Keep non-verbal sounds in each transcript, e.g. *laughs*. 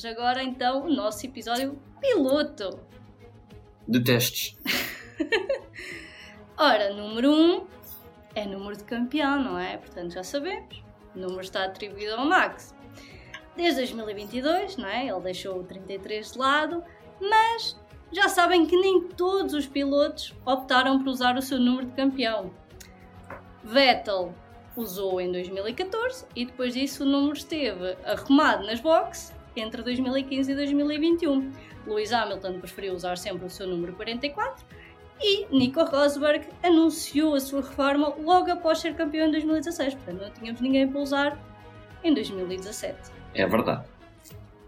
temos agora então o nosso episódio piloto. De testes. *laughs* Ora, número 1 um é número de campeão, não é? Portanto, já sabemos. O número está atribuído ao Max. Desde 2022, não é? Ele deixou o 33 de lado, mas já sabem que nem todos os pilotos optaram por usar o seu número de campeão. Vettel usou em 2014 e depois disso o número esteve arrumado nas boxes entre 2015 e 2021. Lewis Hamilton preferiu usar sempre o seu número 44 e Nico Rosberg anunciou a sua reforma logo após ser campeão em 2016, portanto não tínhamos ninguém para usar em 2017. É verdade.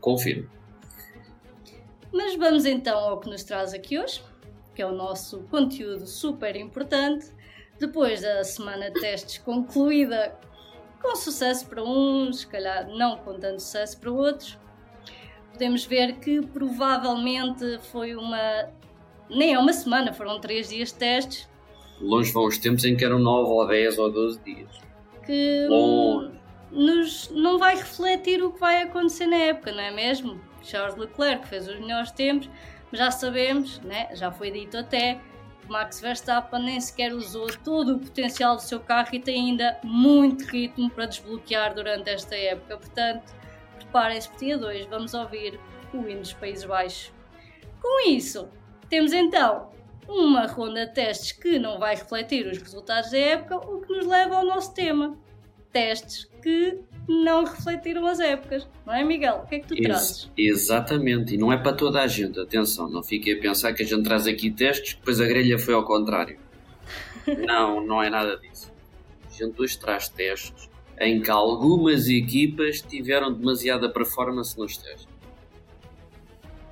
Confirmo. Mas vamos então ao que nos traz aqui hoje, que é o nosso conteúdo super importante. Depois da semana de testes concluída com sucesso para uns, se calhar não com tanto sucesso para outros, podemos ver que provavelmente foi uma. nem é uma semana, foram três dias de testes. Longe vão os tempos em que eram 9 ou 10 ou 12 dias. Que Longe. nos, não vai refletir o que vai acontecer na época, não é mesmo? Charles Leclerc fez os melhores tempos, mas já sabemos, né? já foi dito até, que Max Verstappen nem sequer usou todo o potencial do seu carro e tem ainda muito ritmo para desbloquear durante esta época. Portanto, para dia 2, vamos ouvir o hino dos Países Baixos. Com isso, temos então uma ronda de testes que não vai refletir os resultados da época, o que nos leva ao nosso tema. Testes que não refletiram as épocas, não é, Miguel? O que é que tu Ex- trazes? exatamente, e não é para toda a gente, atenção, não fiquem a pensar que a gente traz aqui testes, depois a grelha foi ao contrário. *laughs* não, não é nada disso. A gente hoje traz testes em que algumas equipas tiveram demasiada performance nos testes.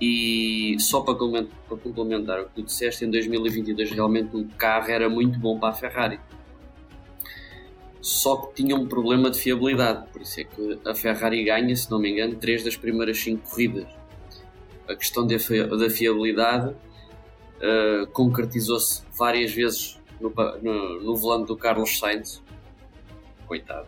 E só para complemen- para complementar o que tu disseste, em 2022 realmente o carro era muito bom para a Ferrari. Só que tinha um problema de fiabilidade, por isso é que a Ferrari ganha, se não me engano, três das primeiras cinco corridas. A questão da fi- da fiabilidade eh, concretizou-se várias vezes no, no, no volante do Carlos Sainz. Coitado.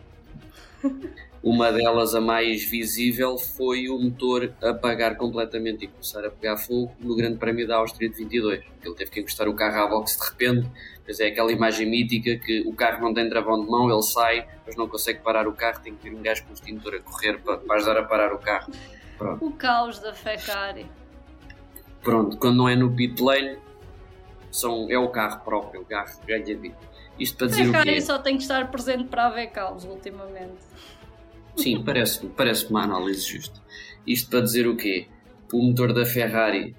Uma delas, a mais visível, foi o motor apagar completamente e começar a pegar fogo no Grande Prémio da Áustria de 22. Ele teve que encostar o carro à boxe de repente, Pois é aquela imagem mítica que o carro não tem travão de mão, ele sai, mas não consegue parar o carro, tem que vir um gajo com um extintor a correr para, para ajudar a parar o carro. Pronto. O caos da Ferrari. Pronto, quando não é no pit lane, são, é o carro próprio, o carro ganha vida. Isto para dizer o Ferrari quê? só tem que estar presente para haver caos ultimamente. Sim, *laughs* parece-me parece uma análise justa. Isto para dizer o quê? O motor da Ferrari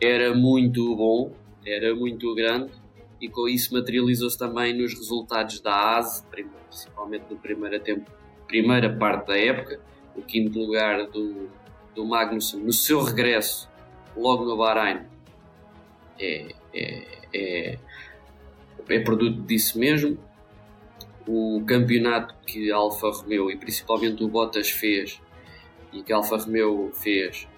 era muito bom, era muito grande e com isso materializou-se também nos resultados da ASE, principalmente no primeira, tempo, primeira parte da época, o quinto lugar do, do Magnussen no seu regresso logo no Bahrein é, é, é, é produto disso mesmo o campeonato que a Alfa Romeo e principalmente o Bottas fez e que a Alfa Romeo fez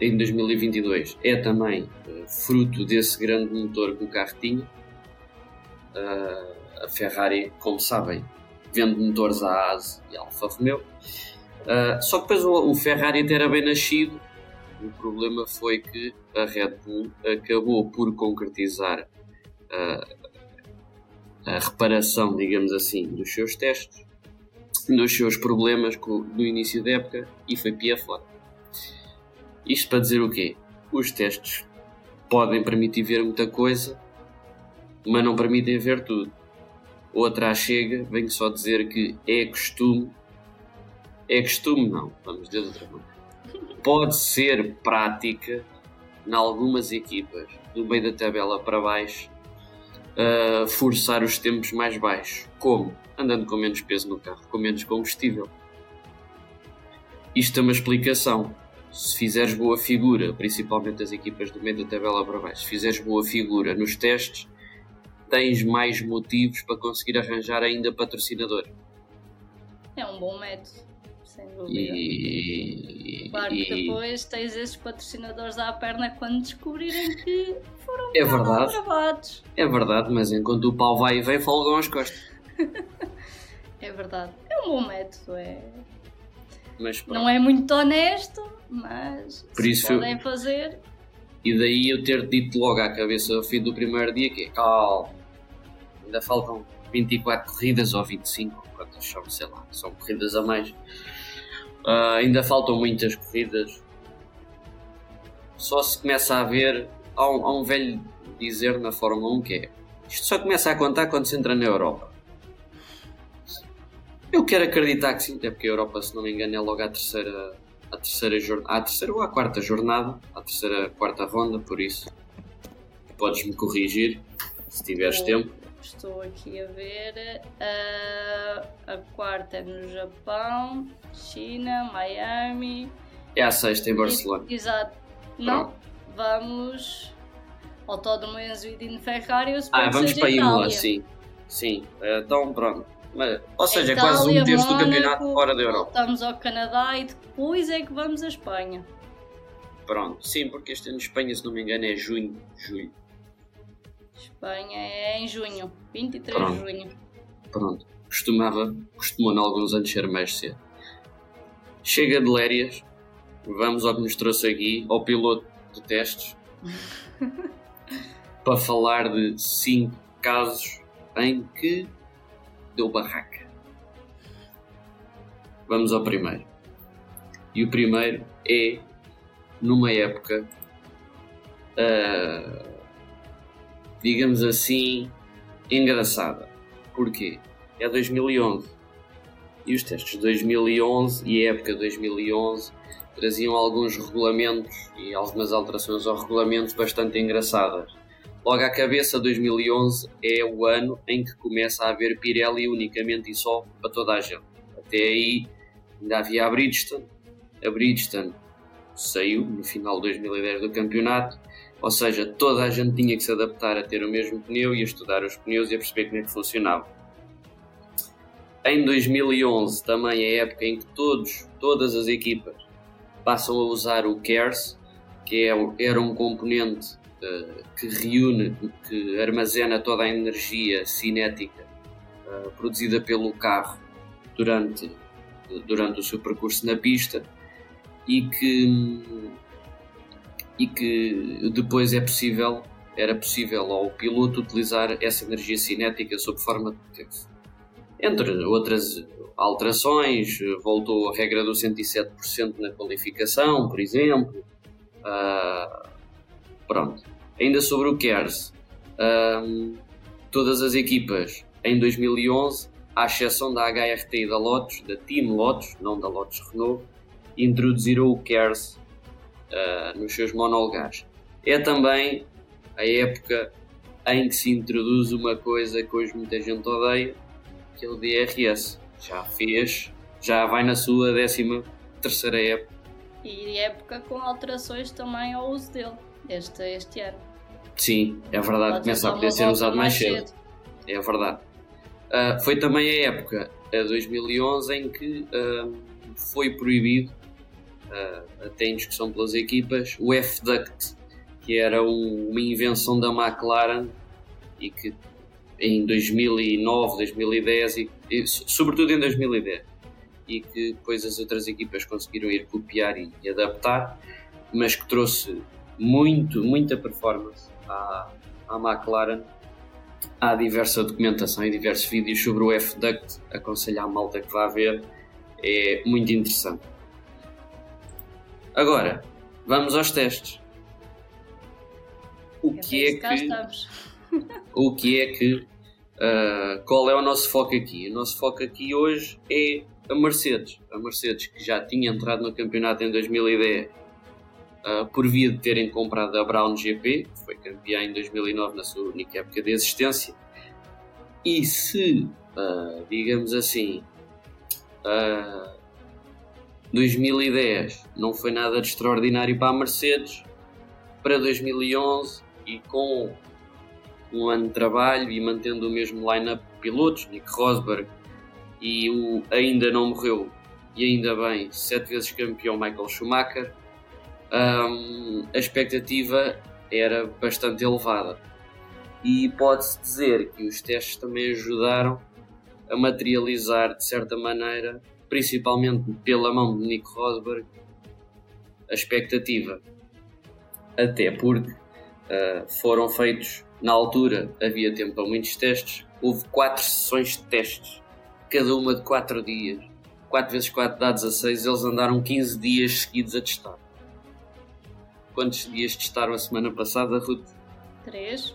em 2022 é também eh, fruto desse grande motor que o carro tinha. Ah, a Ferrari, como sabem, vende motores à ASE e à Alfa Romeo. Ah, só que depois o, Ferrari até era bem nascido. O problema foi que a Red Bull acabou por concretizar a reparação, digamos assim, dos seus testes, dos seus problemas no início da época e foi pia fora. Isto para dizer o quê? Os testes podem permitir ver muita coisa, mas não permitem ver tudo. Outra chega, venho só dizer que é costume, é costume não, vamos dizer outra maneira. Pode ser prática em algumas equipas, do meio da tabela para baixo, a forçar os tempos mais baixos. Como? Andando com menos peso no carro, com menos combustível. Isto é uma explicação. Se fizeres boa figura, principalmente as equipas do meio da tabela para baixo, se fizeres boa figura nos testes, tens mais motivos para conseguir arranjar ainda patrocinador. É um bom método, sem dúvida. E, Claro que e- depois tens esses patrocinadores à perna quando descobrirem que foram É verdade. gravados. é verdade, mas enquanto o pau vai e vem, folgam as costas. *laughs* É verdade. É um bom método. É... Não é muito honesto, mas Por isso- podem fazer, E daí eu ter dito logo à cabeça ao fim do primeiro dia que calma, ainda faltam 24 corridas ou 25, quantas são, sei lá, são corridas a mais. Ah, ainda faltam muitas corridas. Só se começa a ver, há um, há um velho dizer na Fórmula 1 que é isto só começa a contar quando se entra na Europa. Eu quero acreditar que sim, até porque a Europa, se não me engano, é logo a terceira, a terceira jornada, a terceira ou a quarta jornada, a terceira, quarta ronda, por isso podes-me corrigir se tiveres Oh. tempo. Estou aqui a ver. ah, a quarta é no Japão, China, Miami. É a sexta em Barcelona. Exato. Não, vamos. Autódromo Enzo e Dino Ferrari. Ah, vamos para Imola, sim. Sim, então pronto. Mas, ou seja, é Itália, quase um terço do campeonato fora da Europa. Voltamos ao Canadá e depois é que vamos à Espanha. Pronto, sim, porque este ano Espanha, se não me engano, é junho, julho. Espanha é em junho, 23 Pronto. de junho. Pronto. Costumava, costumou em alguns anos ser mais cedo. Chega de Lérias, vamos ao que nos trouxe aqui, ao piloto de testes, *laughs* para falar de cinco casos em que deu barraca. Vamos ao primeiro. E o primeiro é numa época, ah, digamos assim, engraçada. Porquê? É 2011. E os testes de 2011 e a época de 2011 traziam alguns regulamentos e algumas alterações ao regulamento bastante engraçadas. Logo à cabeça, 2011 é o ano em que começa a haver Pirelli unicamente e só para toda a gente. Até aí ainda havia a Bridgestone. A Bridgestone saiu no final de 2010 do campeonato, ou seja, toda a gente tinha que se adaptar a ter o mesmo pneu e a estudar os pneus e a perceber como é que funcionava. Em 2011 também é a época em que todos, todas as equipas passam a usar o CARES, que é, era um componente eh, que reúne, que armazena toda a energia cinética eh, produzida pelo carro durante, durante o seu percurso na pista e que, e que depois é possível, era possível ao piloto utilizar essa energia cinética sob forma de potência. Entre outras alterações, voltou a regra do 107% na qualificação, por exemplo. Ah, pronto. Ainda sobre o KERS, ahm, todas as equipas em 2011, à exceção da HRT e da Lotus, da Team Lotus, não da Lotus Renault, introduziram o KERS ah, nos seus monolugares. É também a época em que se introduz uma coisa que hoje muita gente odeia, que é o DRS. Já fez, já vai na sua 13 terceira época. E época com alterações também ao uso dele, este, este ano. Sim, é verdade, começa a poder ser usado mais cedo. É verdade. Ah, foi também a época, a 2011, em que ah, foi proibido, ah, até em discussão pelas equipas, o F-Duct, que era um- uma invenção da McLaren e que em 2009, 2010 e, e so- sobretudo em 2010 e que depois as outras equipas conseguiram ir copiar e, e adaptar, mas que trouxe muito, muita performance à, à McLaren. Há diversa documentação e diversos vídeos sobre o F-Duct, aconselho à malta que vá ver, é muito interessante. Agora, vamos aos testes. O que é que *laughs* o que é que ah, qual é o nosso foco aqui? O nosso foco aqui hoje é a Mercedes. A Mercedes que já tinha entrado no campeonato em 2010 ah, por via de terem comprado a Brown GP, que foi campeã em 2009 na sua única época de existência. E se, ah, digamos assim, ah, 2010 não foi nada de extraordinário para a Mercedes, para 2011 e com um ano de trabalho e mantendo o mesmo line-up de pilotos, Nick Rosberg e o ainda não morreu e ainda bem, sete vezes campeão Michael Schumacher, hum, a expectativa era bastante elevada. E pode-se dizer que os testes também ajudaram a materializar, de certa maneira, principalmente pela mão de Nick Rosberg, a expectativa. Até porque uh, foram feitos, na altura, havia tempo para muitos testes, houve quatro sessões de testes, cada uma de quatro dias. 4 vezes 4 dá 16, eles andaram 15 dias seguidos a testar. Quantos dias testaram a semana passada, Ruth? 3.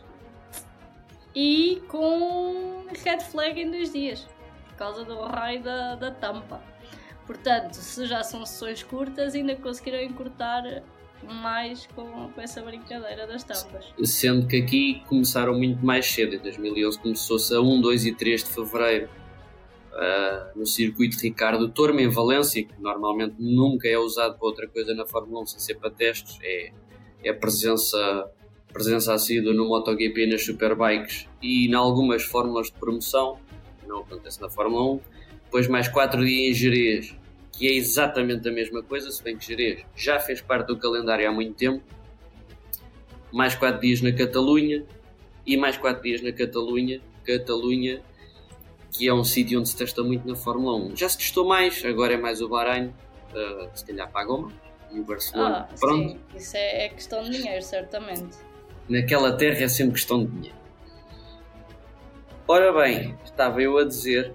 E com red flag em 2 dias, por causa do raio da, da tampa. Portanto, se já são sessões curtas, ainda conseguiram encurtar mais com, com essa brincadeira das tampas. Sendo que aqui começaram muito mais cedo, em 2011 começou-se a 1, 2 e 3 de fevereiro uh, no circuito Ricardo Torme em Valência, que normalmente nunca é usado para outra coisa na Fórmula 1 sem ser para testes, é, é presença, presença assídua no MotoGP nas Superbikes e em algumas fórmulas de promoção, não acontece na Fórmula 1. Depois mais 4 dias em Jerez, que é exatamente a mesma coisa, se bem que Jerez já fez parte do calendário há muito tempo. Mais 4 dias na Catalunha e mais 4 dias na Catalunha. Catalunha que é um sítio onde se testa muito na Fórmula 1. Já se testou mais, agora é mais o Bahrein, uh, se calhar pagam mais, e o Barcelona. Ah, Pronto. Sim, isso é, é, questão de dinheiro, certamente. Naquela terra é sempre questão de dinheiro. Ora bem, estava eu a dizer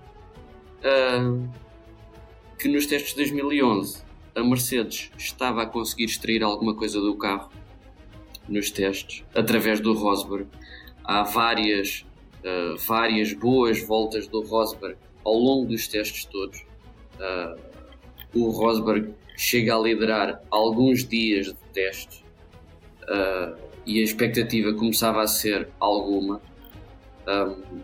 uh, que nos testes de 2011 a Mercedes estava a conseguir extrair alguma coisa do carro nos testes através do Rosberg. Há várias uh, várias boas voltas do Rosberg ao longo dos testes todos. Uh, o Rosberg chega a liderar alguns dias de testes uh, e a expectativa começava a ser alguma, um,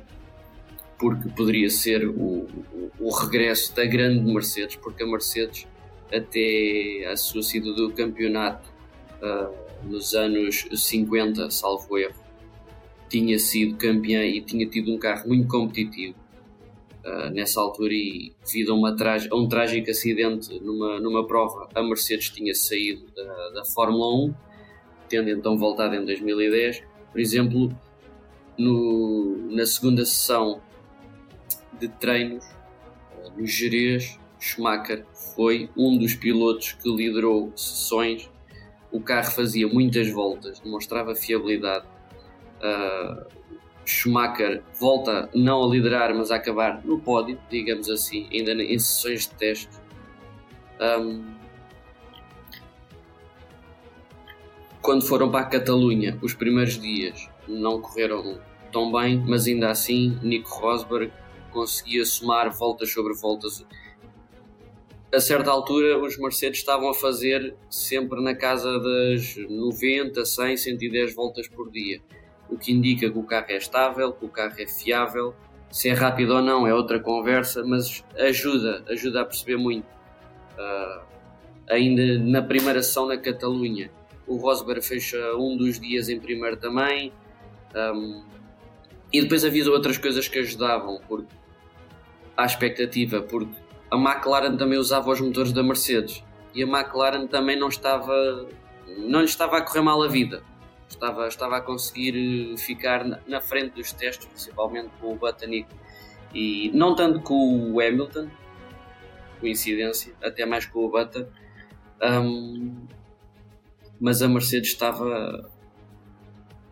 porque poderia ser o, o, o, regresso da grande Mercedes, porque a Mercedes, até a sua saída do campeonato nos anos 50, salvo erro, tinha sido campeã e tinha tido um carro muito competitivo uh, nessa altura e devido a, uma a um trágico acidente numa, numa prova, a Mercedes tinha saído da, da Fórmula 1, tendo então voltado em 2010. Por exemplo, no, na segunda sessão de treinos, uh, no Jerez, Schumacher foi um dos pilotos que liderou sessões. O carro fazia muitas voltas, demonstrava fiabilidade Uh, Schumacher volta não a liderar, mas a acabar no pódio, digamos assim, ainda em sessões de teste. Um, quando foram para a Catalunha, os primeiros dias não correram tão bem, mas ainda assim Nico Rosberg conseguia somar voltas sobre voltas. A certa altura, os Mercedes estavam a fazer sempre na casa das 90, 100, 110 voltas por dia o que indica que o carro é estável, que o carro é fiável. Se é rápido ou não é outra conversa, mas ajuda, ajuda a perceber muito. Uh, ainda na primeira sessão na Catalunha, o Rosberg fecha um dos dias em primeiro também. Um, e depois havia outras coisas que ajudavam porque, à expectativa, porque a McLaren também usava os motores da Mercedes e a McLaren também não estava não lhe estava a correr mal a vida. Estava, estava a conseguir eh, ficar na frente dos testes, principalmente com o Button e não tanto com o Hamilton, coincidência, até mais com o Button, um, mas a Mercedes estava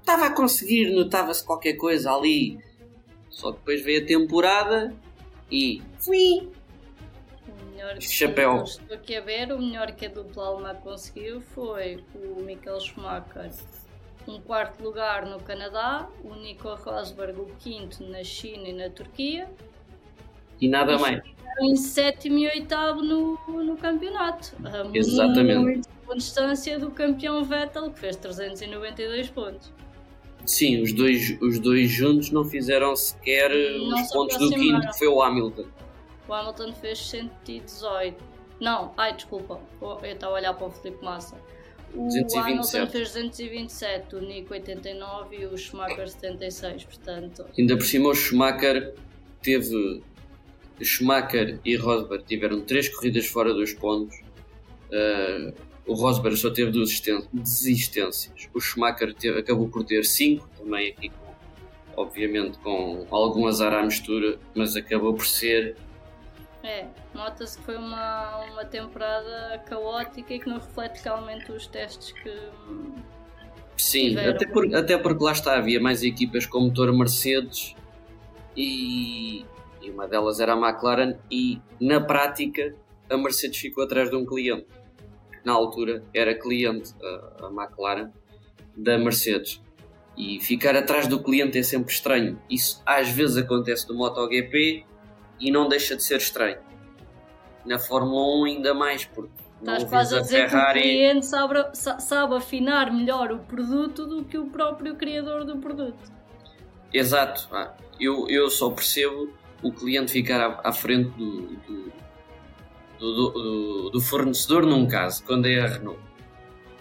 estava a conseguir, notava-se qualquer coisa ali, só que depois veio a temporada e fui. Chapéu. Estou aqui a ver, o melhor que a dupla alemã conseguiu foi o Michael Schumacher um quarto lugar no Canadá, o Nico Rosberg o quinto na China e na Turquia. E nada e mais. Em sétimo e oitavo no, no campeonato. Exatamente. Muito com distância do campeão Vettel, que fez 392 pontos. Sim, os dois, os dois juntos não fizeram sequer não os pontos do quinto, que foi o Hamilton. O Hamilton fez 118. Não, ai, desculpa, eu estava a olhar para o Felipe Massa. O Hamilton fez 227, o Nico 89 e o Schumacher 76, portanto... Ainda por cima o Schumacher teve... Schumacher e Rosberg tiveram três corridas fora dos pontos. Uh, o Rosberg só teve duas desistências. O Schumacher teve, acabou por ter cinco, também aqui com, obviamente com algum azar à mistura, mas acabou por ser É, nota-se que foi uma, uma temporada caótica e que não reflete realmente os testes que. Sim, até, por, até porque lá está, havia mais equipas com motor Mercedes e, e uma delas era a McLaren e na prática a Mercedes ficou atrás de um cliente. Na altura era cliente a, a McLaren da Mercedes. E ficar atrás do cliente é sempre estranho. Isso às vezes acontece no MotoGP e não deixa de ser estranho. Na Fórmula 1 ainda mais, porque Estás quase a dizer Ferrari... que o cliente sabe, sabe afinar melhor o produto do que o próprio criador do produto. Exato. Ah, eu, eu só percebo o cliente ficar à, à frente do, do, do, do, do fornecedor, num caso, quando é a Renault.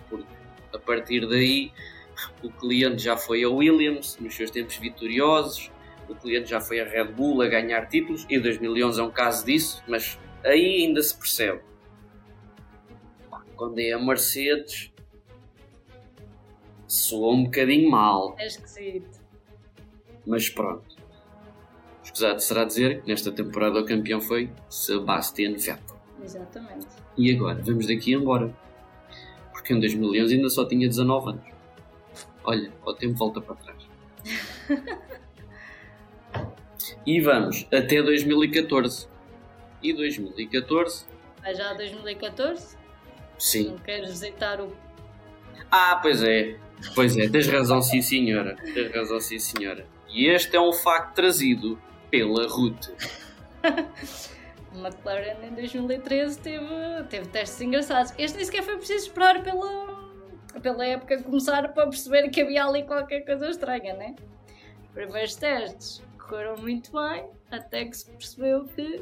Porque a partir daí o cliente já foi a Williams nos seus tempos vitoriosos, o cliente já foi a Red Bull a ganhar títulos, e 2011 é um caso disso, mas aí ainda se percebe. Quando é a Mercedes, soa um bocadinho mal. É esquisito. Mas pronto. Escusado será dizer que nesta temporada o campeão foi Sebastian Vettel. Exatamente. E agora, vamos daqui embora. Porque em 2011 ainda só tinha 19 anos. Olha, o tempo volta para trás. *laughs* e vamos até 2014. E 2014. Vai já 2014? Sim. Não queres visitar o. Ah, pois é. Pois é, tens razão, sim senhora. Tens razão, sim senhora. E este é um facto trazido pela Ruth. *laughs* McLaren em 2013 teve, teve testes engraçados. Este nem sequer foi preciso esperar pela, pela época começar para perceber que havia ali qualquer coisa estranha, né? Os primeiros testes correram muito bem, até que se percebeu que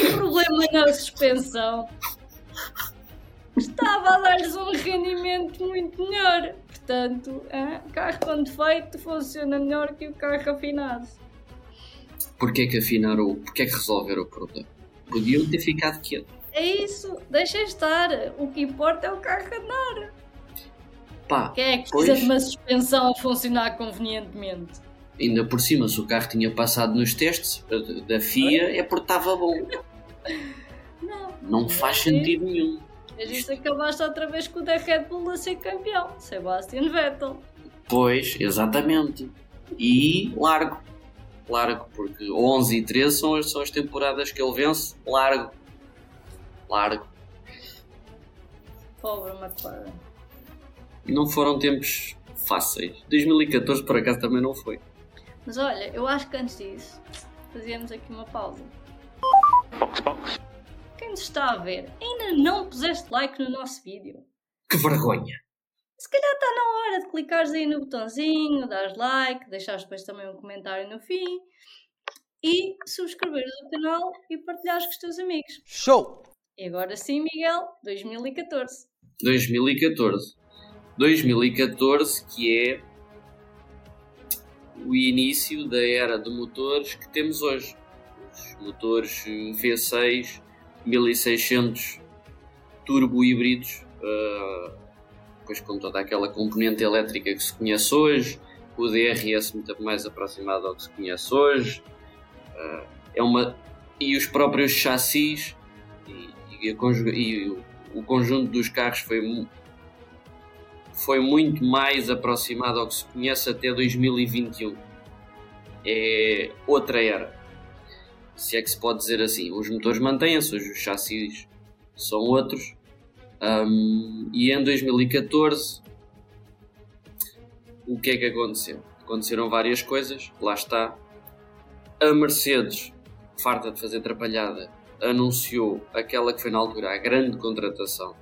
um problema na suspensão estava a dar-lhes um rendimento muito melhor. Portanto, o carro com defeito funciona melhor que o carro afinado. Porquê que afinaram, porquê que resolveram o problema? Podiam ter ficado quieto. É isso, deixa estar. O que importa é o carro andar. Pá, Quem é que precisa pois... de uma suspensão a funcionar convenientemente? Ainda por cima, se o carro tinha passado nos testes da FIA, é porque estava bom. *laughs* Não, não faz sentido nenhum. Mas isso acabaste outra vez com o da Red Bull a ser campeão, Sebastian Vettel. Pois, exatamente. E largo. Largo, porque 11 e 13 são as, são as temporadas que ele vence. Largo. Largo. Pobre McLaren. Não foram tempos fáceis. 2014 por acaso também não foi. Mas olha, eu acho que antes disso fazíamos aqui uma pausa. Box, box. Quem nos está a ver, ainda não puseste like no nosso vídeo? Que vergonha! Se calhar está na hora de clicares aí no botãozinho, dares like, deixares depois também um comentário no fim e subscreveres o canal e partilhares com os teus amigos. Show! E agora sim, Miguel, 2014. 2014. 2014, que é o início da era de motores que temos hoje. Os motores V6 1600 turbo híbridos, uh, depois com toda aquela componente elétrica que se conhece hoje, o DRS muito mais aproximado ao que se conhece hoje, uh, é uma e os próprios chassis e, e, e o, o, conjunto dos carros foi foi muito mais aproximado ao que se conhece até 2021. É outra era se é que se pode dizer assim. Os motores mantêm-se, os chassis são outros. Um, e em 2014, o que é que aconteceu? Aconteceram várias coisas, lá está. A Mercedes, farta de fazer atrapalhada, anunciou aquela que foi na altura a grande contratação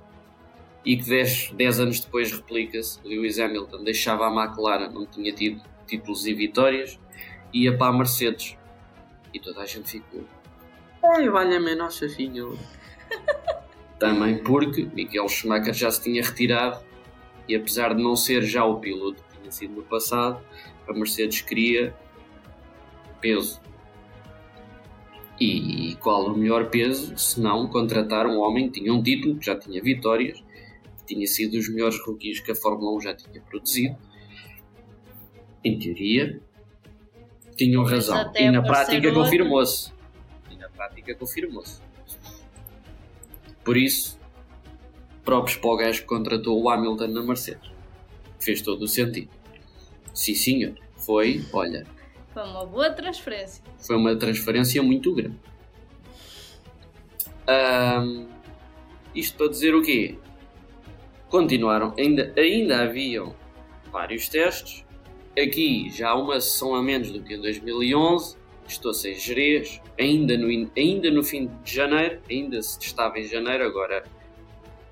e que 10, anos depois replica-se. Lewis Hamilton deixava a McLaren, não tinha tido títulos e vitórias, ia para a Mercedes e toda a gente ficou. Ai, valha-me Nossa Senhora. *laughs* Também porque Michael Schumacher já se tinha retirado e apesar de não ser já o piloto que tinha sido no passado, a Mercedes queria peso. E qual o melhor peso se não contratar um homem que tinha um título, que já tinha vitórias, que tinha sido dos melhores rookies que a Fórmula 1 já tinha produzido. Em teoria, tinham razão. E na prática confirmou-se. E na prática confirmou-se. Por isso, próprios para o gajo que contratou o Hamilton na Mercedes. Fez todo o sentido. Sim, senhor. Foi, olha. Foi uma boa transferência. Foi uma transferência muito grande. Um, isto para dizer o quê? Continuaram, ainda, ainda haviam vários testes. Aqui já há uma sessão a menos do que em 2011. Estou sem Jerez, ainda no, ainda no fim de janeiro, ainda se estava em janeiro, agora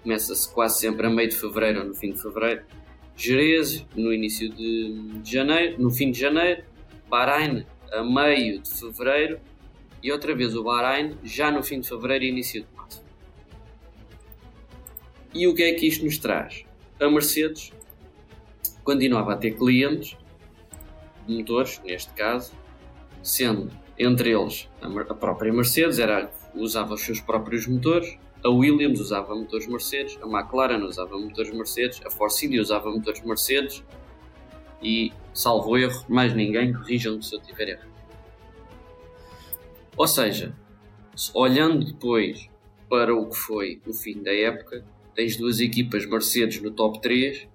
começa-se quase sempre a meio de fevereiro ou no fim de fevereiro. Jerez no início de janeiro, no fim de janeiro, Bahrein a meio de fevereiro e outra vez o Bahrein já no fim de fevereiro e início de março. E o que é que isto nos traz? A Mercedes continuava a ter clientes, motores, neste caso, sendo entre eles a própria Mercedes, era, usava os seus próprios motores, a Williams usava motores Mercedes, a McLaren usava motores Mercedes, a Force India usava motores Mercedes e, salvo erro, mais ninguém, corrijam-me se eu tiver erro. Ou seja, olhando depois para o que foi o fim da época, tens duas equipas Mercedes no top 3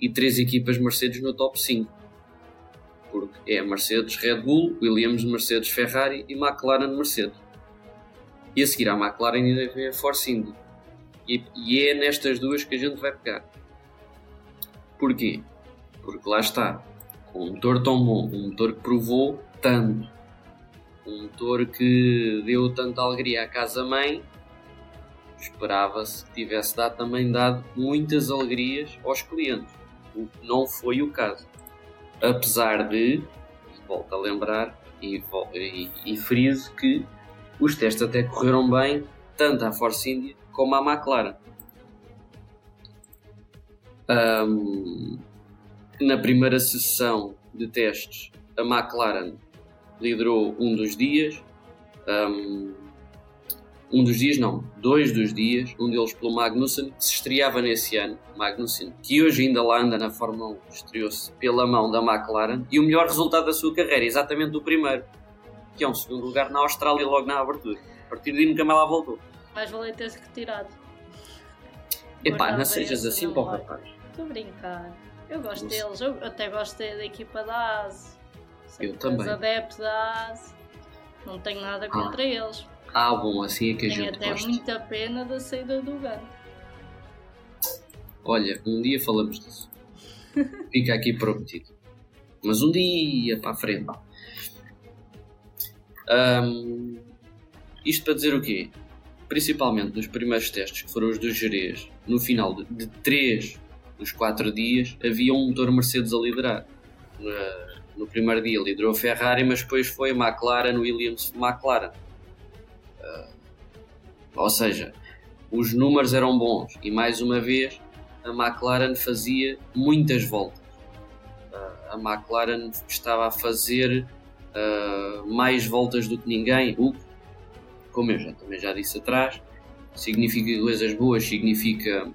e três equipas Mercedes no top 5. Porque é Mercedes Red Bull, Williams Mercedes Ferrari e McLaren Mercedes. E a seguir à McLaren ainda vem a Force. E, e é nestas duas que a gente vai pegar. Porquê? Porque lá está, com um motor tão bom, um motor que provou tanto, um motor que deu tanta alegria à casa-mãe, esperava-se que tivesse dado, também dado muitas alegrias aos clientes, o que não foi o caso. Apesar de, volto a lembrar e, e, e friso que os testes até correram bem, tanto à Force India como à McLaren. Um, na primeira sessão de testes, a McLaren liderou um dos dias. Um, um dos dias, não, dois dos dias, um deles pelo Magnussen, que se estreava nesse ano, Magnussen, que hoje ainda lá anda na Fórmula 1, estreou-se pela mão da McLaren, e o melhor resultado da sua carreira, exatamente o primeiro, que é um segundo lugar na Austrália logo na abertura. A partir daí nunca mais lá voltou. Mais valia ter-se retirado. Epá, não sejas assim para o rapaz. Estou a brincar. Eu gosto Nossa. deles, eu até gosto da equipa da ASE. Eu também. Os adeptos da ASE. Não tenho nada contra ah. eles. Bom, assim é que a Tem gente até gosta. muita pena da saída do Gano. Olha, um dia falamos disso. Fica aqui prometido. Mas um dia para a frente. Um, isto para dizer o quê? Principalmente nos primeiros testes, que foram os dos Jerez, no final de, de três dos quatro dias, havia um motor Mercedes a liderar. No, no primeiro dia liderou a Ferrari, mas depois foi a McLaren, Williams, McLaren. Ou seja, os números eram bons e mais uma vez a McLaren fazia muitas voltas. Uh, a McLaren estava a fazer uh, mais voltas do que ninguém, o que, como eu já, também já disse atrás, significa coisas boas, significa,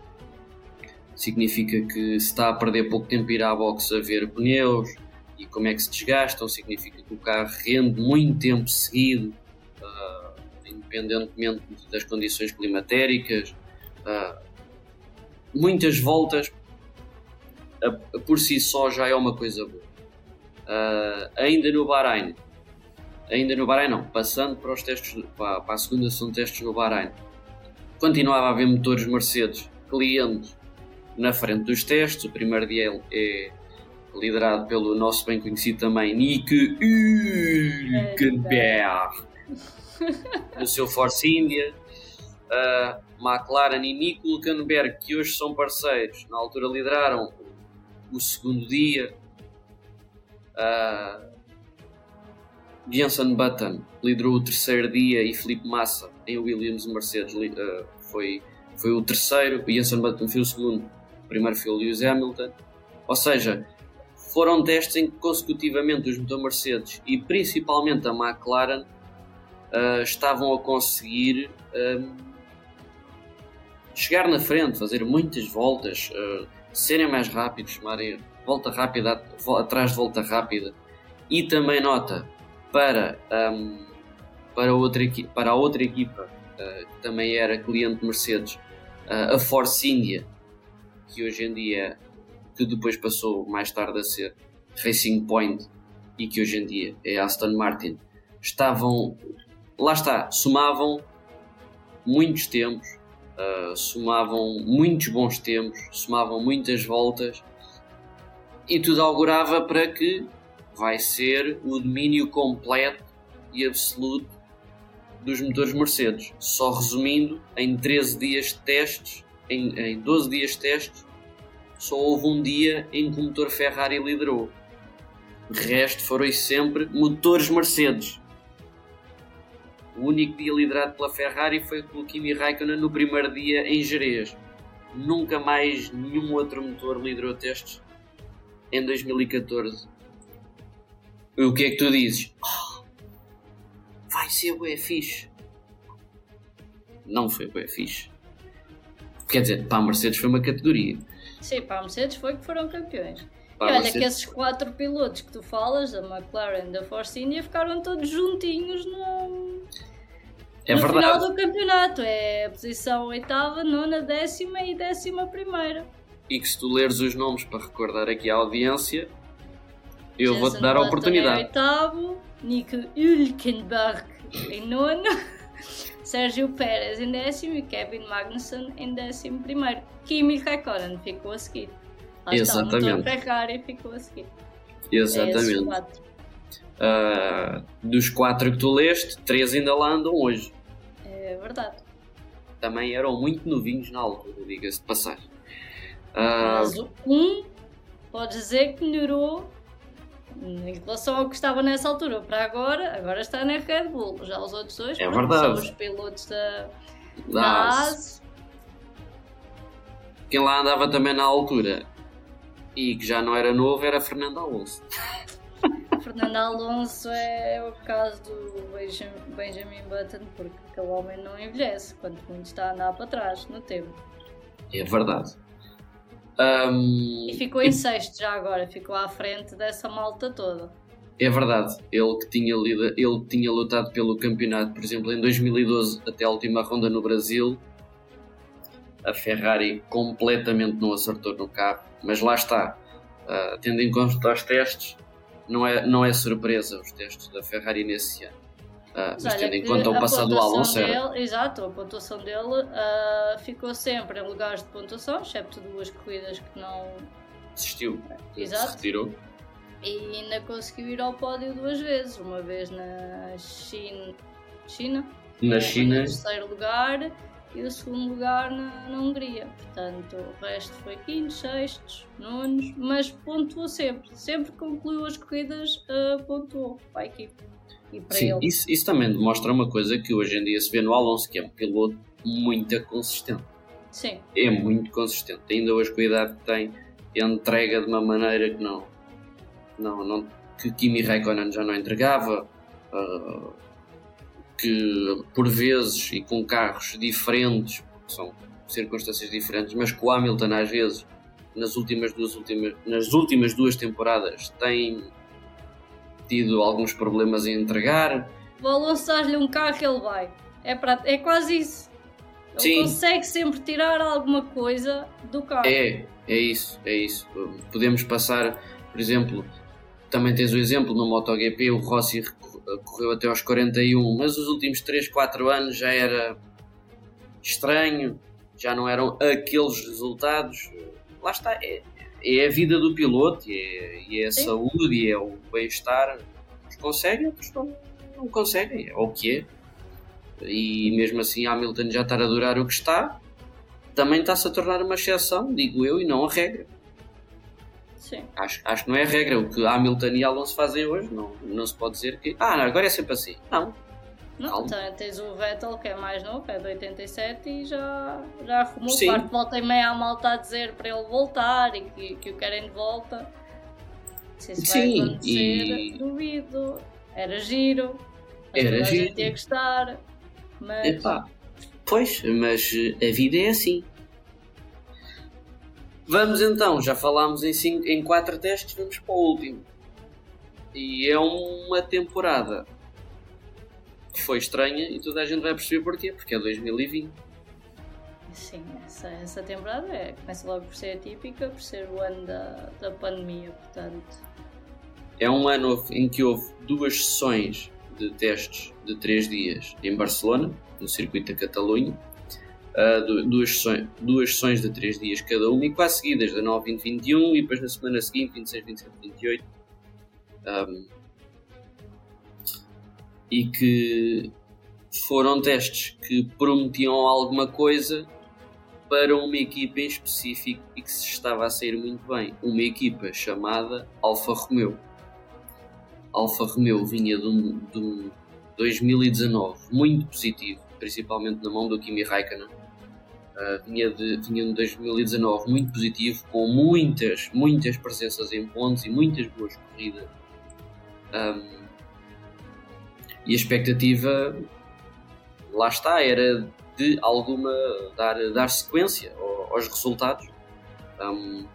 significa que se está a perder pouco tempo ir à box a ver pneus e como é que se desgastam, significa que o carro rende muito tempo seguido, independentemente das condições climatéricas. Uh, muitas voltas por si só já é uma coisa boa. Uh, ainda no Bahrein, ainda no Bahrein não, passando para os testes, para, para a segunda sessão de testes no Bahrein, continuava a haver motores Mercedes clientes na frente dos testes. O primeiro dia é liderado pelo nosso bem conhecido também Nick Hülkenberg, *laughs* no seu Force India. Uh, McLaren e Nick Hülkenberg, que hoje são parceiros, na altura lideraram o segundo dia. Uh, Jenson Button liderou o terceiro dia e Felipe Massa em Williams Mercedes uh, foi, foi o terceiro. O Jenson Button foi o segundo. O primeiro foi o Lewis Hamilton. Ou seja, foram testes em que consecutivamente os motor Mercedes e principalmente a McLaren uh, estavam a conseguir um, chegar na frente, fazer muitas voltas, uh, serem mais rápidos, chamarem volta rápida atrás de volta rápida. E também nota para um, para, outra, para a outra equipa, uh, que também era cliente Mercedes, uh, a Force India, que hoje em dia, que depois passou mais tarde a ser Racing Point e que hoje em dia é Aston Martin, estavam, lá está, somavam muitos tempos, uh, somavam muitos bons tempos, somavam muitas voltas e tudo augurava para que vai ser o domínio completo e absoluto dos motores Mercedes. Só resumindo, em 13 dias de testes, em, em 12 dias de testes, só houve um dia em que o motor Ferrari liderou. O resto foram sempre motores Mercedes. O único dia liderado pela Ferrari foi pelo Kimi Raikkonen no primeiro dia em Jerez. Nunca mais nenhum outro motor liderou testes em 2014. O que é que tu dizes? Oh, vai ser o fixe. Não foi o fixe. Quer dizer, para a Mercedes foi uma categoria. Sim, para a Mercedes foi que foram campeões. E olha Mercedes... que esses quatro pilotos que tu falas, da McLaren e da Force India, ficaram todos juntinhos no, é no final do campeonato. É a posição oitava, nona, décima e décima primeira e que se tu leres os nomes para recordar aqui a audiência, eu vou-te dar a oportunidade. Em oitavo, Nico Hülkenberg em nono, *laughs* Sérgio Pérez em décimo e Kevin Magnussen em décimo primeiro. Kimi Raikkonen ficou a seguir. Lá Exatamente. Está, Ferrari ficou a seguir. Exatamente. É uh, dos quatro que tu leste, três ainda lá andam hoje. É verdade. Também eram muito novinhos na altura, diga-se de passagem. Mas o um pode dizer que melhorou em relação ao que estava nessa altura para agora, agora está na Red Bull. Já os outros dois é verdade. são os pilotos da, da AS. Quem lá andava também na altura e que já não era novo era Fernando Alonso. *laughs* Fernando Alonso é o caso do Benjamin Button, porque aquele homem não envelhece, quanto muito está a andar para trás no tempo. É verdade. Um, e ficou em e... sexto já agora, ficou à frente dessa malta toda. É verdade, ele que tinha, ele tinha lutado pelo campeonato, por exemplo, em 2012 até a última ronda no Brasil, a Ferrari completamente não acertou no carro, mas lá está, uh, tendo em conta os testes, não é, não é surpresa os testes da Ferrari nesse ano. Uh, mas tendo em conta o passado do Alonso dele, Exato, a pontuação dele uh, ficou sempre em lugares de pontuação, excepto duas corridas que não desistiu, exato. se retirou. E ainda conseguiu ir ao pódio duas vezes, uma vez na China, China na China, em terceiro lugar e o segundo lugar na, na Hungria. Portanto, o resto foi quintos, sextos, nonos, mas pontuou sempre, sempre concluiu as corridas, uh, pontuou para a equipe. Sim, ele. Isso, isso também demonstra uma coisa que hoje em dia se vê no Alonso, que é um piloto muito consistente. Sim. É muito consistente. Ainda hoje cuidado que tem, entrega de uma maneira que não, não, não que Kimi Raikkonen já não entregava, uh, que por vezes e com carros diferentes, são circunstâncias diferentes, mas que o Hamilton às vezes nas últimas duas últimas nas últimas duas temporadas tem tido alguns problemas em entregar. Vou lançar-lhe um carro ele vai. É, pra, é quase isso. Ele Sim. consegue sempre tirar alguma coisa do carro. É, é isso, é isso. Podemos passar, por exemplo, também tens o exemplo no MotoGP, o Rossi correu até aos 41, mas os últimos 3, 4 anos já era estranho, já não eram aqueles resultados. Lá está, é, é a vida do piloto, e é, é a Sim. saúde, e é o bem-estar. Uns conseguem, outros não, não conseguem, é o que é. E mesmo assim, Hamilton já estar a durar o que está, também está-se a tornar uma exceção, digo eu, e não a regra. Sim. Acho, acho que não é a regra. O que Hamilton e Alonso fazem hoje, não, não se pode dizer que. Ah, agora é sempre assim. Não, não, tens o Vettel que é mais novo, é de 87 e já, já arrumou Sim. parte volta e meia a malta a dizer para ele voltar e que, que o querem de volta. Se isso Sim, vai acontecer, e... duvido. Era giro. Era giro. A gente ia gostar. Mas... Epá, pois, mas a vida é assim. Vamos então, já falámos em, cinco, em quatro testes, vamos para o último. E é uma temporada que foi estranha e toda a gente vai perceber porquê, porque é 2020. Sim, essa, essa temporada é, começa logo por ser atípica, por ser o ano da, da pandemia, portanto. É um ano em que houve duas sessões de testes de três dias em Barcelona, no circuito da Catalunha, uh, duas, sessões, duas sessões de três dias cada uma e quase seguidas, 19, 20, 21 e depois na semana seguinte, 26, 27, 28. Um, e que foram testes que prometiam alguma coisa para uma equipa em específico e que se estava a sair muito bem. Uma equipa chamada Alfa Romeo. Alfa Romeo vinha de um, de um 2019 muito positivo, principalmente na mão do Kimi Raikkonen. Uh, vinha, de, vinha de 2019 muito positivo, com muitas, muitas presenças em pontos e muitas boas corridas. Um, e a expectativa, lá está, era de alguma dar, dar sequência aos resultados. Um,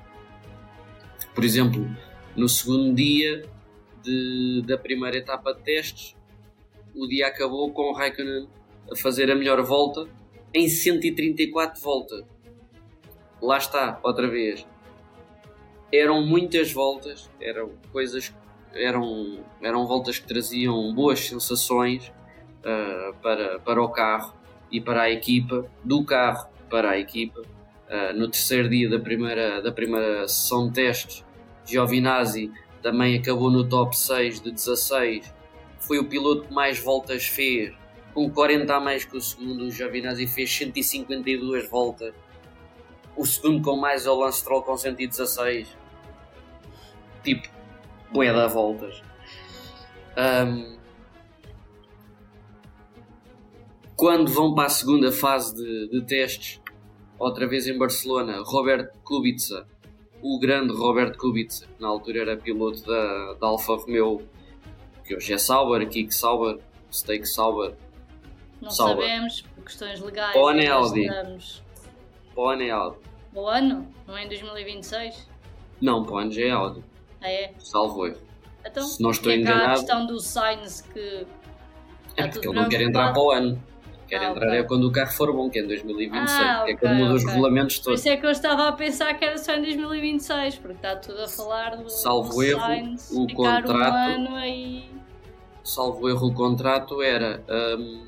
por exemplo, no segundo dia de, da primeira etapa de testes, o dia acabou com o Raikkonen a fazer a melhor volta em 134 voltas. Lá está, outra vez. Eram muitas voltas, eram coisas, eram, eram voltas que traziam boas sensações uh, para, para o carro e para a equipa, do carro para a equipa. Uh, no terceiro dia da primeira, da primeira sessão de testes, Giovinazzi também acabou no top 6 de 16. Foi o piloto que mais voltas fez, com 40 a mais que o segundo. O Giovinazzi fez 152 voltas. O segundo com mais é o Lance Stroll com 116. Tipo, bué da voltas. Um, Quando vão para a segunda fase de, de testes, outra vez em Barcelona, Robert Kubica, o grande Robert Kubica, na altura era piloto da, da Alfa Romeo, que hoje é Sauber, Kik Sauber, Steak Sauber. Não Sauber. sabemos, por questões legais. O ano é Audi. O ano é Audi. O ano? Não é em 2026? Não, para o ano já é Audi. Ah, é? Salvo erro. Então, Se não estou enganado. a questão do Sainz que. É porque ele não quer entrar para o ano. Quer ah, entrar okay. é quando o carro for bom, que é em 2026, ah, que é quando muda okay. os regulamentos todos. Por isso é que eu estava a pensar que era só em 2026, porque está tudo a falar do. Salvo erro, Sainz, o contrato. Um ano. Salvo erro, o contrato era um,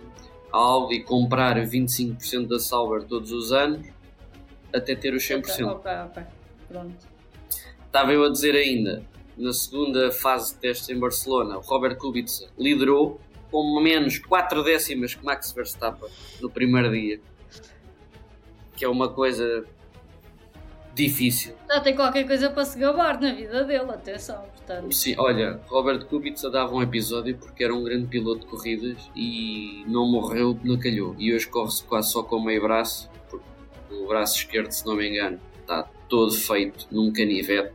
a Audi comprar 25% da Sauber todos os anos até ter os 100%. Ok, ok, pronto. Estava eu a dizer ainda, na segunda fase de testes em Barcelona, o Robert Kubica liderou com menos 4 décimas que Max Verstappen no primeiro dia. Que é uma coisa difícil. Já tem qualquer coisa para se gabar na vida dele, atenção, Sim, olha, Robert Kubica dava um episódio porque era um grande piloto de corridas e não morreu, não calhou. E hoje corre-se quase só com meio braço, porque o braço esquerdo, se não me engano, está todo feito num canivete.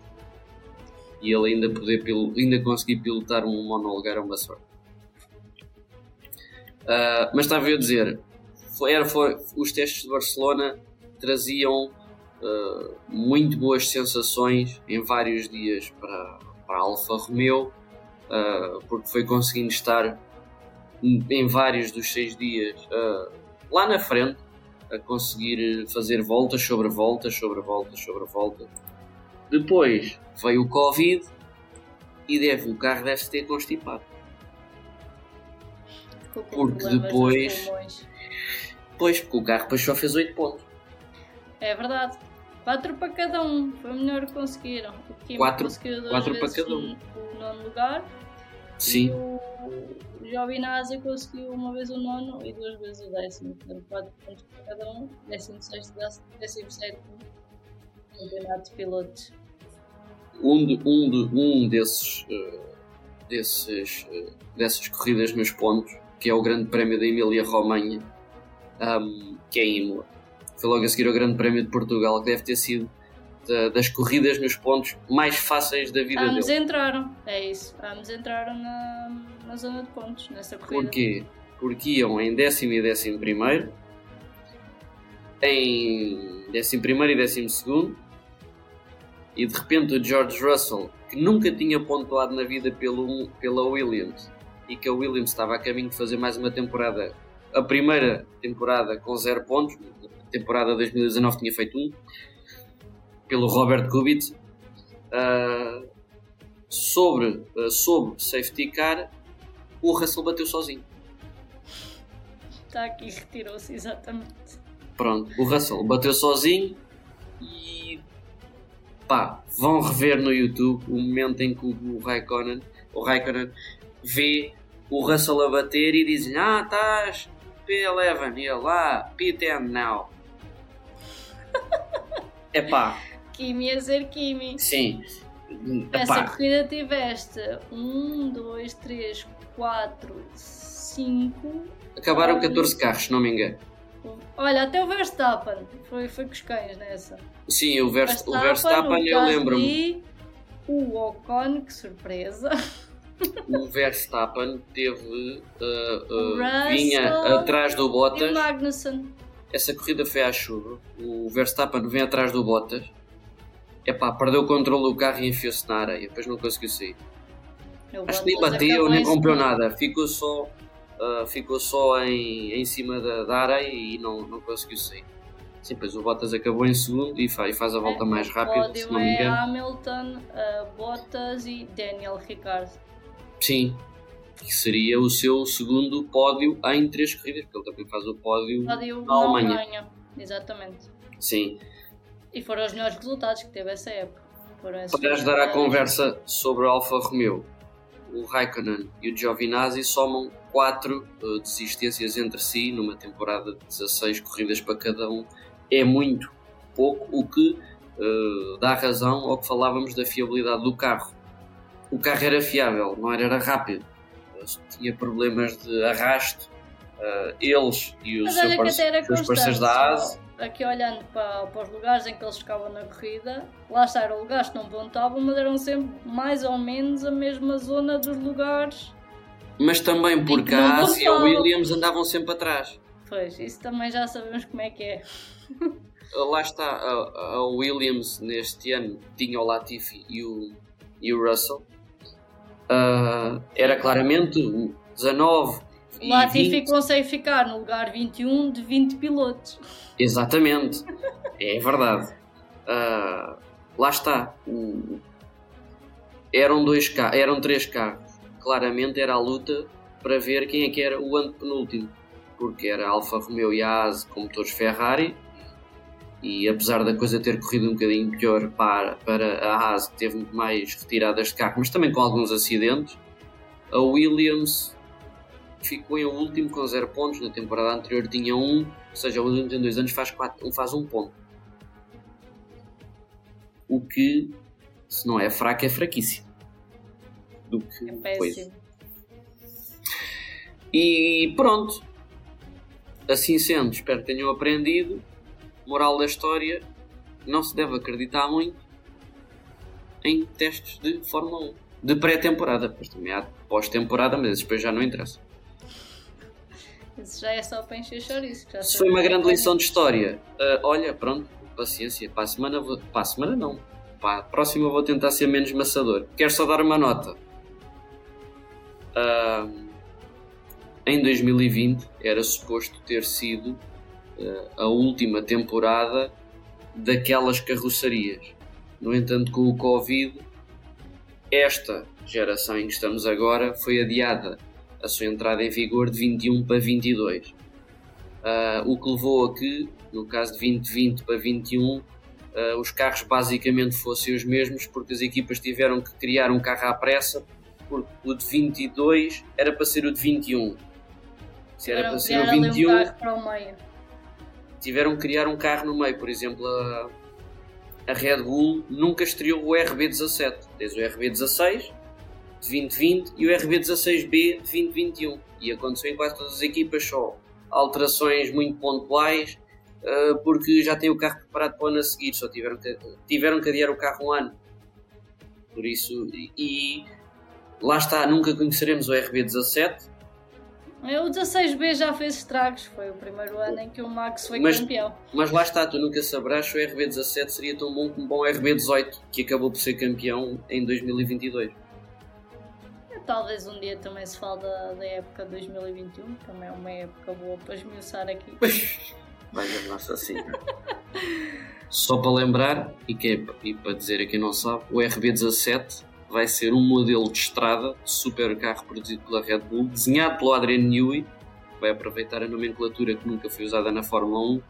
E ele ainda, poder, ainda conseguir pilotar um monolugar é uma sorte. Uh, mas estava eu a dizer, foi, era, foi, os testes de Barcelona traziam uh, muito boas sensações em vários dias para, para a Alfa Romeo, uh, porque foi conseguindo estar em vários dos seis dias lá na frente, a conseguir fazer voltas sobre voltas, sobre voltas, sobre voltas. Depois veio o Covid e deve, o carro deve-se ter constipado porque depois. Pois, porque o carro depois só fez 8 pontos. É verdade. 4 para cada um. Foi o melhor que conseguiram. O Kim quatro, conseguiu duas quatro vezes para cada um. o nono lugar. Sim. E o Giovinazzi conseguiu uma vez o nono e duas vezes o décimo. Portanto, 4 pontos para cada um. Décimo sexto, décimo sétimo. Campeonato de pilotos. Um, de, um, de, um desses, uh, desses, uh, dessas corridas nos pontos que é o Grande Prémio da Emília-Romanha, um, que é em Imola. Foi logo a seguir ao Grande Prémio de Portugal, que deve ter sido da, das corridas nos pontos mais fáceis da vida Ambos dele. entraram, é isso. Ambos entraram na, na zona de pontos, nessa corrida. Porquê? Porque iam em décimo e décimo primeiro, em décimo primeiro e décimo segundo, e de repente o George Russell, que nunca tinha pontuado na vida pelo, pela Williams, e que a Williams estava a caminho de fazer mais uma temporada, a primeira temporada com zero pontos, temporada 2019 tinha feito um, pelo Robert Kubica. Uh, sobre, uh, sobre safety car, o Russell bateu sozinho. Está aqui, retirou-se, exatamente. Pronto, o Russell bateu sozinho e pá, vão rever no YouTube o momento em que o Raikkonen, o Raikkonen vê o Russell a bater e diz-lhe: Ah, estás P11 e ele lá, P10 now. É pá. Kimi a ser Kimi. Sim. Nessa Epá. corrida tiveste 1, 2, 3, 4, 5. Acabaram 14 carros, se não me engano. Olha, até o Verstappen foi, foi com os cães nessa. Sim, o, Verstappen, o Verstappen eu lembro-me. O Ocon, que surpresa. O Verstappen teve. *laughs* Uh, uh, vinha atrás do Bottas. E Magnussen. Essa corrida foi à chuva. O Verstappen vem atrás do Bottas. Epá, perdeu o controle do carro e enfiou-se na areia. Depois não conseguiu sair. Acho que nem bateu, nem comprou nada. Ficou só uh, ficou só em, em cima da, da areia e não, não conseguiu sair. Sim, pois o Bottas acabou em segundo e faz, e faz a volta é, mais rápida, se não me engano. É Hamilton, uh, Bottas e Daniel Ricciardo. Sim, que seria o seu segundo pódio em três corridas, porque ele também faz o pódio, pódio na Alemanha. Alemanha. Exatamente. Sim. E foram os melhores resultados que teve essa época. Para ajudar a conversa sobre o Alfa Romeo, o Raikkonen e o Giovinazzi somam quatro uh, desistências entre si numa temporada de 16 corridas para cada um. É muito pouco, o que uh, dá razão ao que falávamos da fiabilidade do carro. O carro era fiável, não era, era rápido, tinha problemas de arrasto. Uh, eles e os seus parceiros da ASE aqui olhando para, para, os lugares em que eles ficavam na corrida, lá está, eram lugares que não pontuavam, mas eram sempre mais ou menos a mesma zona dos lugares. Mas também porque a Ásia e a Williams andavam sempre atrás. Pois, isso também já sabemos como é que é. lá está, a, a, Williams neste ano tinha o Latifi e o, e o Russell. Uh, era claramente o 19 Latifi 20... consegue ficar no lugar 21 de 20 pilotos. Exatamente, é verdade. Uh, lá está. eram, dois carros, eram três carros. Claramente era a luta para ver quem é que era o antepenúltimo. Porque era Alfa Romeo e a Haas com motores Ferrari. E apesar da coisa ter corrido um bocadinho pior para, para a Haas, teve muito mais retiradas de carro, mas também com alguns acidentes, a Williams ficou em último com 0 pontos. Na temporada anterior tinha 1, um, ou seja, o Williams em 2 anos faz, quatro, faz 1 um ponto. O que, se não é fraco, é fraquíssimo. Do que é péssimo. E pronto. Assim sendo, espero que tenham aprendido. Moral da história: não se deve acreditar muito em testes de Fórmula 1. De pré-temporada, depois também há pós-temporada, mas depois já não interessa. Isso já é só para encher chouriço. Se foi uma grande lição de história, uh, olha, pronto, paciência. Para a semana, vou... para a semana não. Para a próxima vou tentar ser menos maçador. Quero só dar uma nota. Uh, em 2020 era suposto ter sido a última temporada daquelas carrocerias. No entanto, com o Covid, esta geração em que estamos agora foi adiada a sua entrada em vigor de 21 para 22. Uh, ah, o que levou a que, no caso de 2020 para 21, uh, ah, os carros basicamente fossem os mesmos, porque as equipas tiveram que criar um carro à pressa, porque o de 22 era para ser o de 21. Se era, para ser o 21, um para o meio. Tiveram que criar um carro no meio. Por exemplo, a, a Red Bull nunca estreou o RB17. Tens o RB16, de 2020 e o RB16B de 2021. E aconteceu em quase todas as equipas, só alterações muito pontuais, uh, porque já têm o carro preparado para o ano a seguir, só tiveram que, tiveram que adiar o carro um ano. Por isso, e, e lá está, nunca conheceremos o RB17. O 16B já fez estragos, foi o primeiro ano em que o Max foi mas, campeão. Mas lá está, tu nunca saberás se o RB17 seria tão bom como o bom RB18, que acabou por ser campeão em 2022 talvez um dia também se fale da, da época 2021, também é uma época boa para esmiuçar aqui. Veja Nossa Senhora. Só para lembrar, e, que é, e para dizer a quem não sabe, o RB17 vai ser um modelo de estrada super carro produzido pela Red Bull, desenhado pelo Adrian Newey, vai aproveitar a nomenclatura que nunca foi usada na Fórmula 1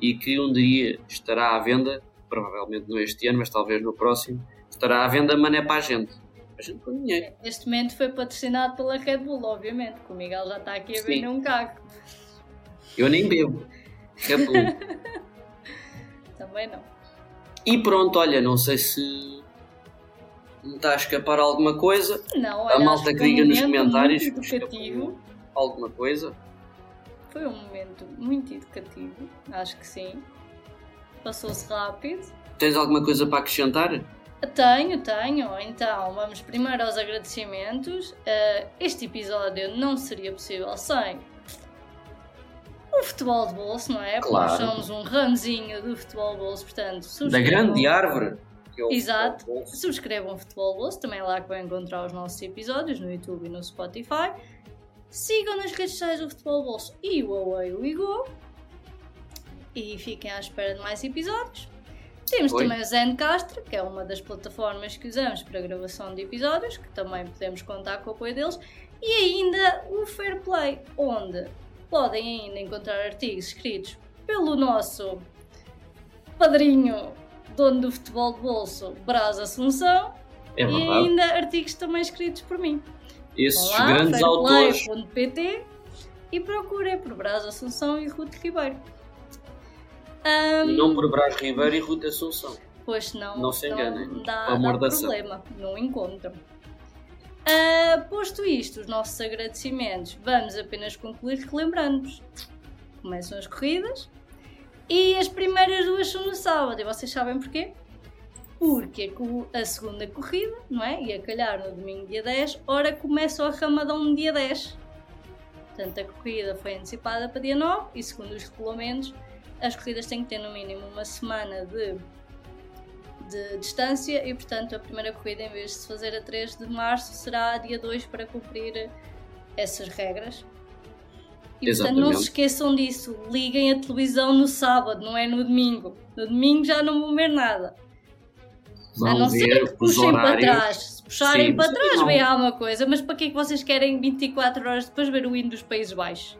e que um dia estará à venda, provavelmente não este ano, mas talvez no próximo, estará à venda, mas não é para a gente. A gente com dinheiro. Este momento foi patrocinado pela Red Bull, obviamente, que o Miguel já está aqui a Sim. vender um carro. Eu nem bebo. Red Bull. *laughs* Também não. e pronto, olha, não sei se está a escapar alguma coisa. Não, A olha, malta acho que foi um diga nos comentários educativo. Alguma coisa. Foi um momento muito educativo, acho que sim. Passou-se rápido. Tens alguma coisa para acrescentar? Tenho, tenho. Então, vamos primeiro aos agradecimentos. Eh, este episódio não seria possível sem o futebol de bolso, não é? Porque Claro. somos um ramozinho do futebol de bolso, portanto, Da grande árvore. Que é o Exato. futebol de bolso. Subscrevam o Futebol Bolso, também é lá que vão encontrar os nossos episódios no YouTube e no Spotify. Sigam nas redes sociais do Futebol Bolso e o Away We Go. E fiquem à espera de mais episódios. Temos Oi. também o Zencastro, que é uma das plataformas que usamos para gravação de episódios, que também podemos contar com o apoio deles. E ainda o Fair Play, onde podem ainda encontrar artigos escritos pelo nosso padrinho, dono do futebol de bolso, Brás Assunção, É e ainda artigos também escritos por mim. Esses Vão lá, grandes autores. fairplay.pt e procurem por Brás Assunção e Ruth Ribeiro. Ahm, Não por Brás Ribeiro e Ruta Assunção. Pois senão, Não se enganem, dá, amor dá problema, não encontram. Ah, posto isto, os nossos agradecimentos, vamos apenas concluir relembrando-vos. Começam as corridas e as primeiras duas são no sábado. E vocês sabem porquê? Porque a co- a segunda corrida, não é? Ia calhar no domingo dia 10, ora começa o ramadão no dia 10. Portanto, a corrida foi antecipada para dia 9 e, segundo os regulamentos, as corridas têm que ter no mínimo uma semana de, de distância e, portanto, a primeira corrida, em vez de se fazer a 3 de março, será a dia 2 para cumprir essas regras. E, portanto, não se esqueçam disso. Liguem a televisão no sábado, não é no domingo. No domingo já não vão ver nada. a Vão não ser que puxem para horários. trás. Se puxarem Sim, para trás, vem há uma coisa. Mas para que é que vocês querem 24 horas depois ver o hino dos Países Baixos?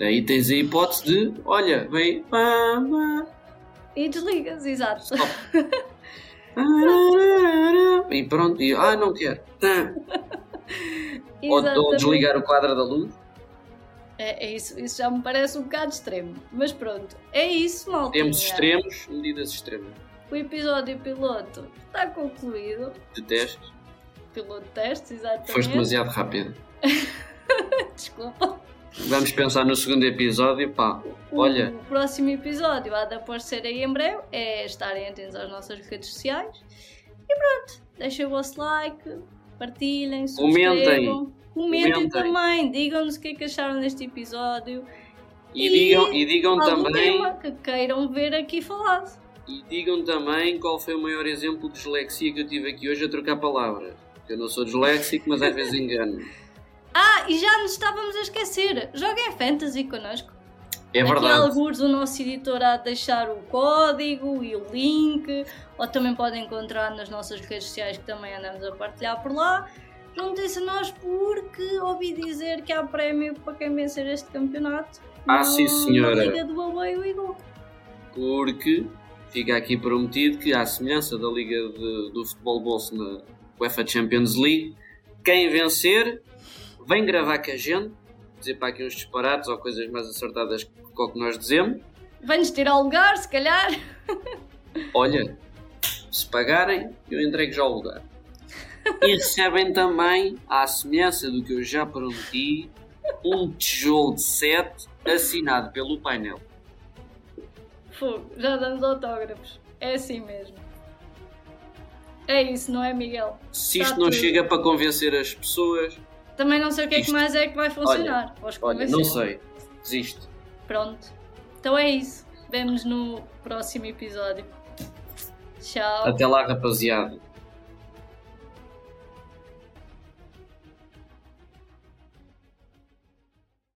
Aí tens a hipótese de, olha, vem. E desligas, exato. *laughs* E pronto, e, ah, não quero. Tá. *laughs* Ou, ou desligar o quadro da luz. É, é isso, isso já me parece um bocado extremo. Mas pronto, é isso, malta. Temos extremos, medidas extremas O episódio piloto está concluído. de teste. Piloto de testes, exatamente. Foste demasiado rápido. *laughs* Desculpa. Vamos pensar no segundo episódio, pá. O, Olha. o próximo episódio há de aparecer aí em breve. É estarem atentos às nossas redes sociais. E pronto, deixem o vosso like, partilhem, subscrevam. Comentem, Comentem. também, digam-nos o que é que acharam deste episódio. E, E digam, e digam também. que queiram ver aqui falado. E digam também qual foi o maior exemplo de dislexia que eu tive aqui hoje a trocar palavras. Eu não sou disléxico, mas às vezes engano. *laughs* Ah, e já nos estávamos a esquecer. Joguem Fantasy connosco. É Aqui verdade. alguns o nosso editor há de deixar o código e o link, ou também podem encontrar nas nossas redes sociais que também andamos a partilhar por lá. Juntem-se a nós porque ouvi dizer que há prémio para quem vencer este campeonato. Ah, sim, senhora. Liga do Away We Go. Porque fica aqui prometido que, à semelhança da Liga de- do Futebol Bolso na UEFA Champions League, quem vencer vem gravar com a gente, dizer para aqui uns disparates ou coisas mais acertadas que o que nós dizemos. Vem-nos tirar o lugar, se calhar. *laughs* Olha, se pagarem, eu entrego já o lugar. E recebem também, à semelhança do que eu já prometi, um tijolo de 7 assinado pelo painel. Fogo, já damos autógrafos. É assim mesmo. É isso, não é, Miguel? Se isto não tudo. chega para convencer as pessoas, Também não sei o que é que Isto- mais é que vai funcionar. Olha, convencer. não sei, desisto. Pronto. Então é isso. Vemo-nos no próximo episódio. Tchau. Até lá, rapaziada.